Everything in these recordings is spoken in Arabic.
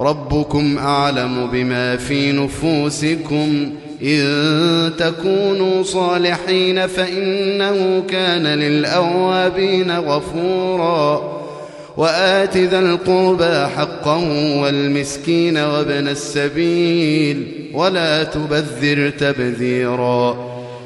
ربكم أعلم بما في نفوسكم. إن تكونوا صالحين فإنه كان للأوابين غفورا. وآت ذا القربى حقه والمسكين وابن السبيل. ولا تبذر تبذيراً.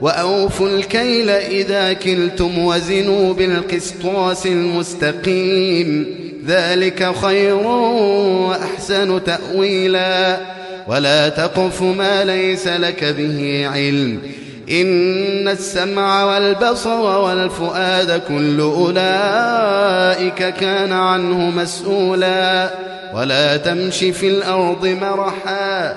وأوفوا الكيل إذا كلتم وزنوا بالقسطاس المستقيم. ذلك خير وأحسن تأويلا. ولا تقف ما ليس لك به علم. إن السمع والبصر والفؤاد كل أولئك كان عنه مسؤولا. ولا تمش في الأرض مرحا.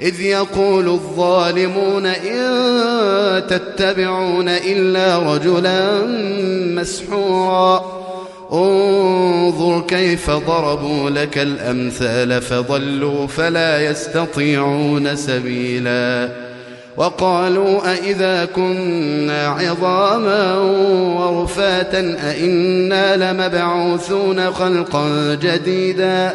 إذ يقول الظالمون إن تتبعون إلا رجلا مسحورا. انظر كيف ضربوا لك الأمثال فضلوا فلا يستطيعون سبيلا. وقالوا أئذا كنا عظاما ورفاتا أئنا لمبعوثون خلقا جديدا.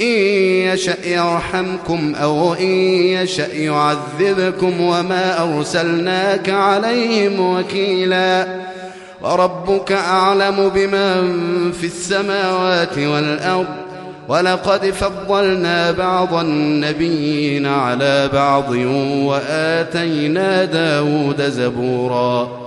إن يشأ يرحمكم أو إن يشأ يعذبكم وما أرسلناك عليهم وكيلا وربك أعلم بمن في السماوات والأرض ولقد فضلنا بعض النبيين على بعض وآتينا داود زبوراً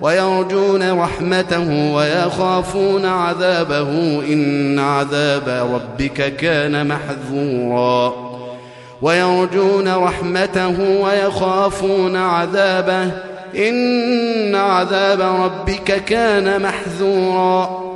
ويرجون رحمته ويخافون عذابه إن عذاب ربك كان محذورا. ويرجون رحمته ويخافون عذابه إن عذاب ربك كان محذورا.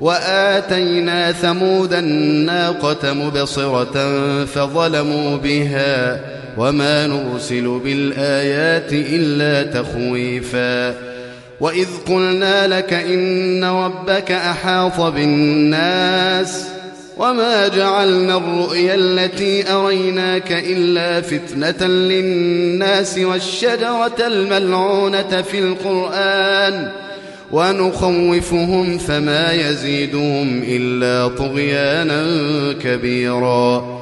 وآتينا ثمود الناقة مبصرة فظلموا بها وما نرسل بالآيات إلا تخويفا وإذ قلنا لك إن ربك أحاط بالناس وما جعلنا الرؤيا التي أريناك إلا فتنة للناس والشجرة الملعونة في القرآن ونخوفهم فما يزيدهم إلا طغيانا كبيرا.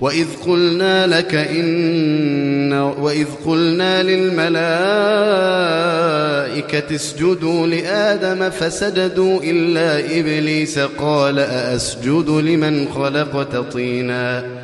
وإذ قلنا لك إن وإذ قلنا للملائكة اسجدوا لآدم فسجدوا إلا إبليس قال أأسجد لمن خلقت طيناً.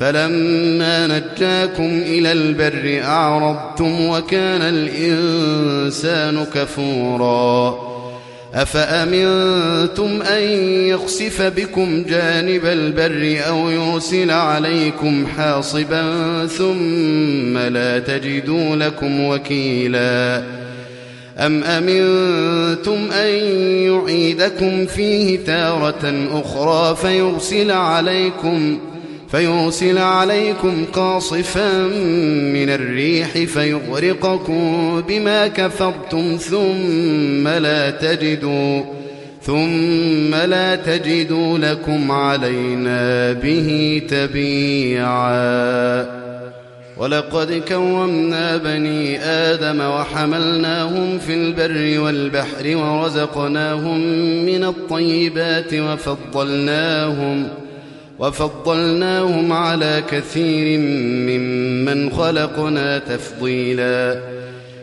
فلما نجاكم إلى البر أعرضتم وكان الإنسان كفوراً. أفأمنتم أن يخسف بكم جانب البر أو يرسل عليكم حاصبا ثم لا تجدوا لكم وكيلا؟ أم أمنتم أن يعيدكم فيه تارة أخرى فيرسل عليكم فيرسل عليكم قاصفا من الريح فيغرقكم بما كفرتم ثم لا تجدوا ثم لا تجدوا لكم علينا به تبيعا. ولقد كومنا بني آدم وحملناهم في البر والبحر ورزقناهم من الطيبات وفضلناهم ۖ وفضلناهم على كثير ممن خلقنا تفضيلا.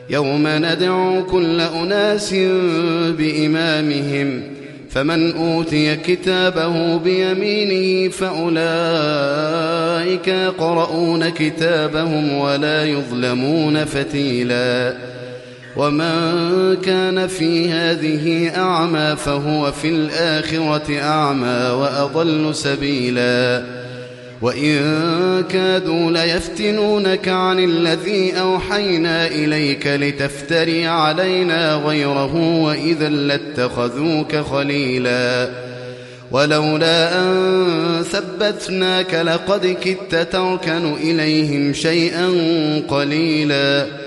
يوم ندعو كل أناس بإمامهم فمن أوتي كتابه بيمينه فأولئك يقرؤون كتابهم ولا يظلمون فتيلاً. ومن كان في هذه أعمى فهو في الآخرة أعمى وأضل سبيلا وإن كادوا ليفتنونك عن الذي أوحينا إليك لتفتري علينا غيره وإذا لاتخذوك خليلا ولولا أن ثبتناك لقد كدت تركن إليهم شيئا قليلا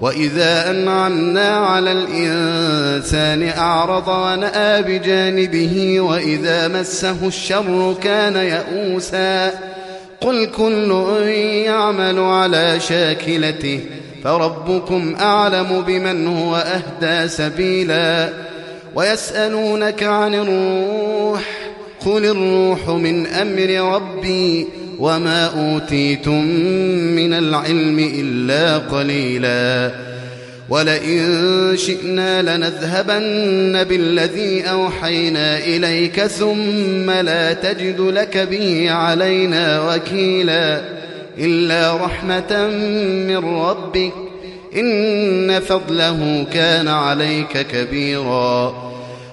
وإذا أنعمنا على الإنسان أعرض ونأى بجانبه وإذا مسه الشر كان يئوسا قل كل يعمل على شاكلته فربكم أعلم بمن هو أهدى سبيلا ويسألونك عن الروح قل الروح من أمر ربي وما أوتيتم من العلم إلا قليلا. ولئن شئنا لنذهبن بالذي أوحينا إليك ثم لا تجد لك به علينا وكيلا. إلا رحمة من ربك. إن فضله كان عليك كبيرا.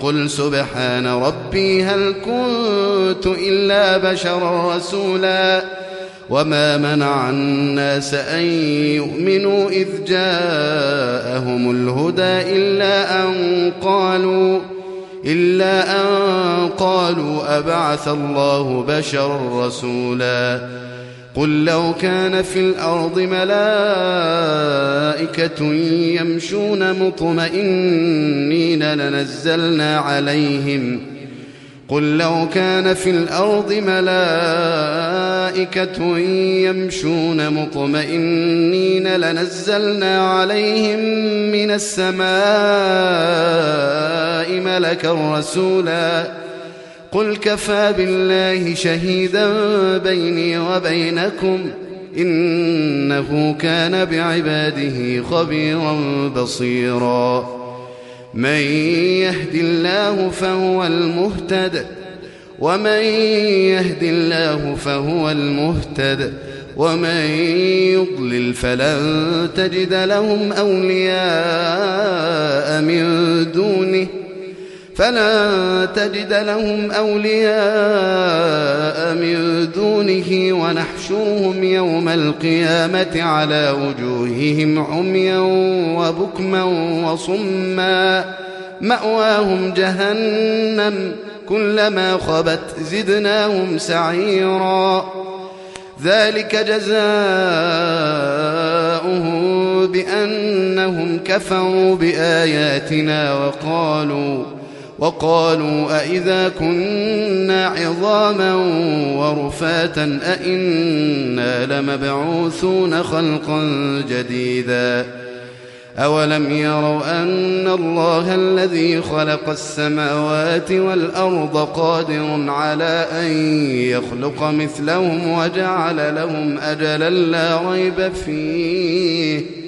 قل سبحان ربي هل كنت إلا بشرا رسولا وما منع الناس أن يؤمنوا إذ جاءهم الهدى إلا أن قالوا إلا أن قالوا أبعث الله بشرا رسولا قل لو كان في الأرض ملائكة يمشون مطمئنين لنزلنا عليهم. قل لو كان في الأرض ملائكة يمشون مطمئنين لنزلنا عليهم من السماء ملكا رسولا. قل كفى بالله شهيدا بيني وبينكم إنه كان بعباده خبيرا بصيراً. من يهد الله فهو المهتد ومن يهد الله فهو المهتد ومن يضلل فلن تجد لهم أولياء من دونه. فلا تجد لهم أولياء من دونه ونحشرهم يوم القيامة على وجوههم عميا وبكما وصما. مأواهم جهنم كلما خبت زدناهم سعيرا. ذلك جزاؤهم بأنهم كفروا بآياتنا وقالوا وقالوا أئذا كنا عظاما ورفاتا أئنا لمبعوثون خلقا جديدا أولم يروا أن الله الذي خلق السماوات والأرض قادر على أن يخلق مثلهم وجعل لهم أجلا لا ريب فيه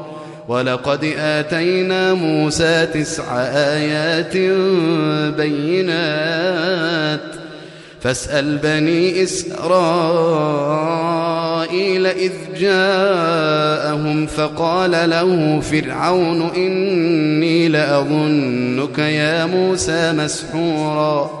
ولقد آتينا موسى تسع آيات بينات. فاسأل بني إسرائيل إذ جاءهم فقال له فرعون إني لأظنك يا موسى مسحوراً.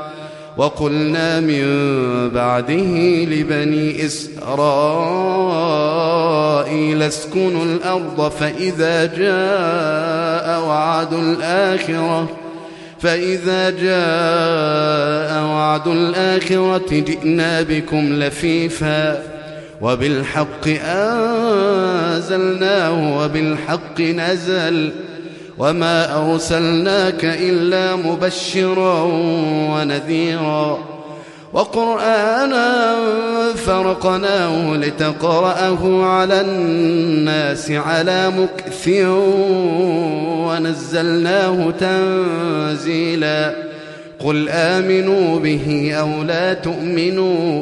وقلنا من بعده لبني إسرائيل اسكنوا الأرض فإذا جاء وعد الآخرة فإذا جاء وعد الآخرة جئنا بكم لفيفا. وبالحق أنزلناه وبالحق نزل. وما أرسلناك إلا مبشرا ونذيرا وقرآنا فرقناه لتقرأه على الناس على مكث ونزلناه تنزيلا قل آمنوا به أو لا تؤمنوا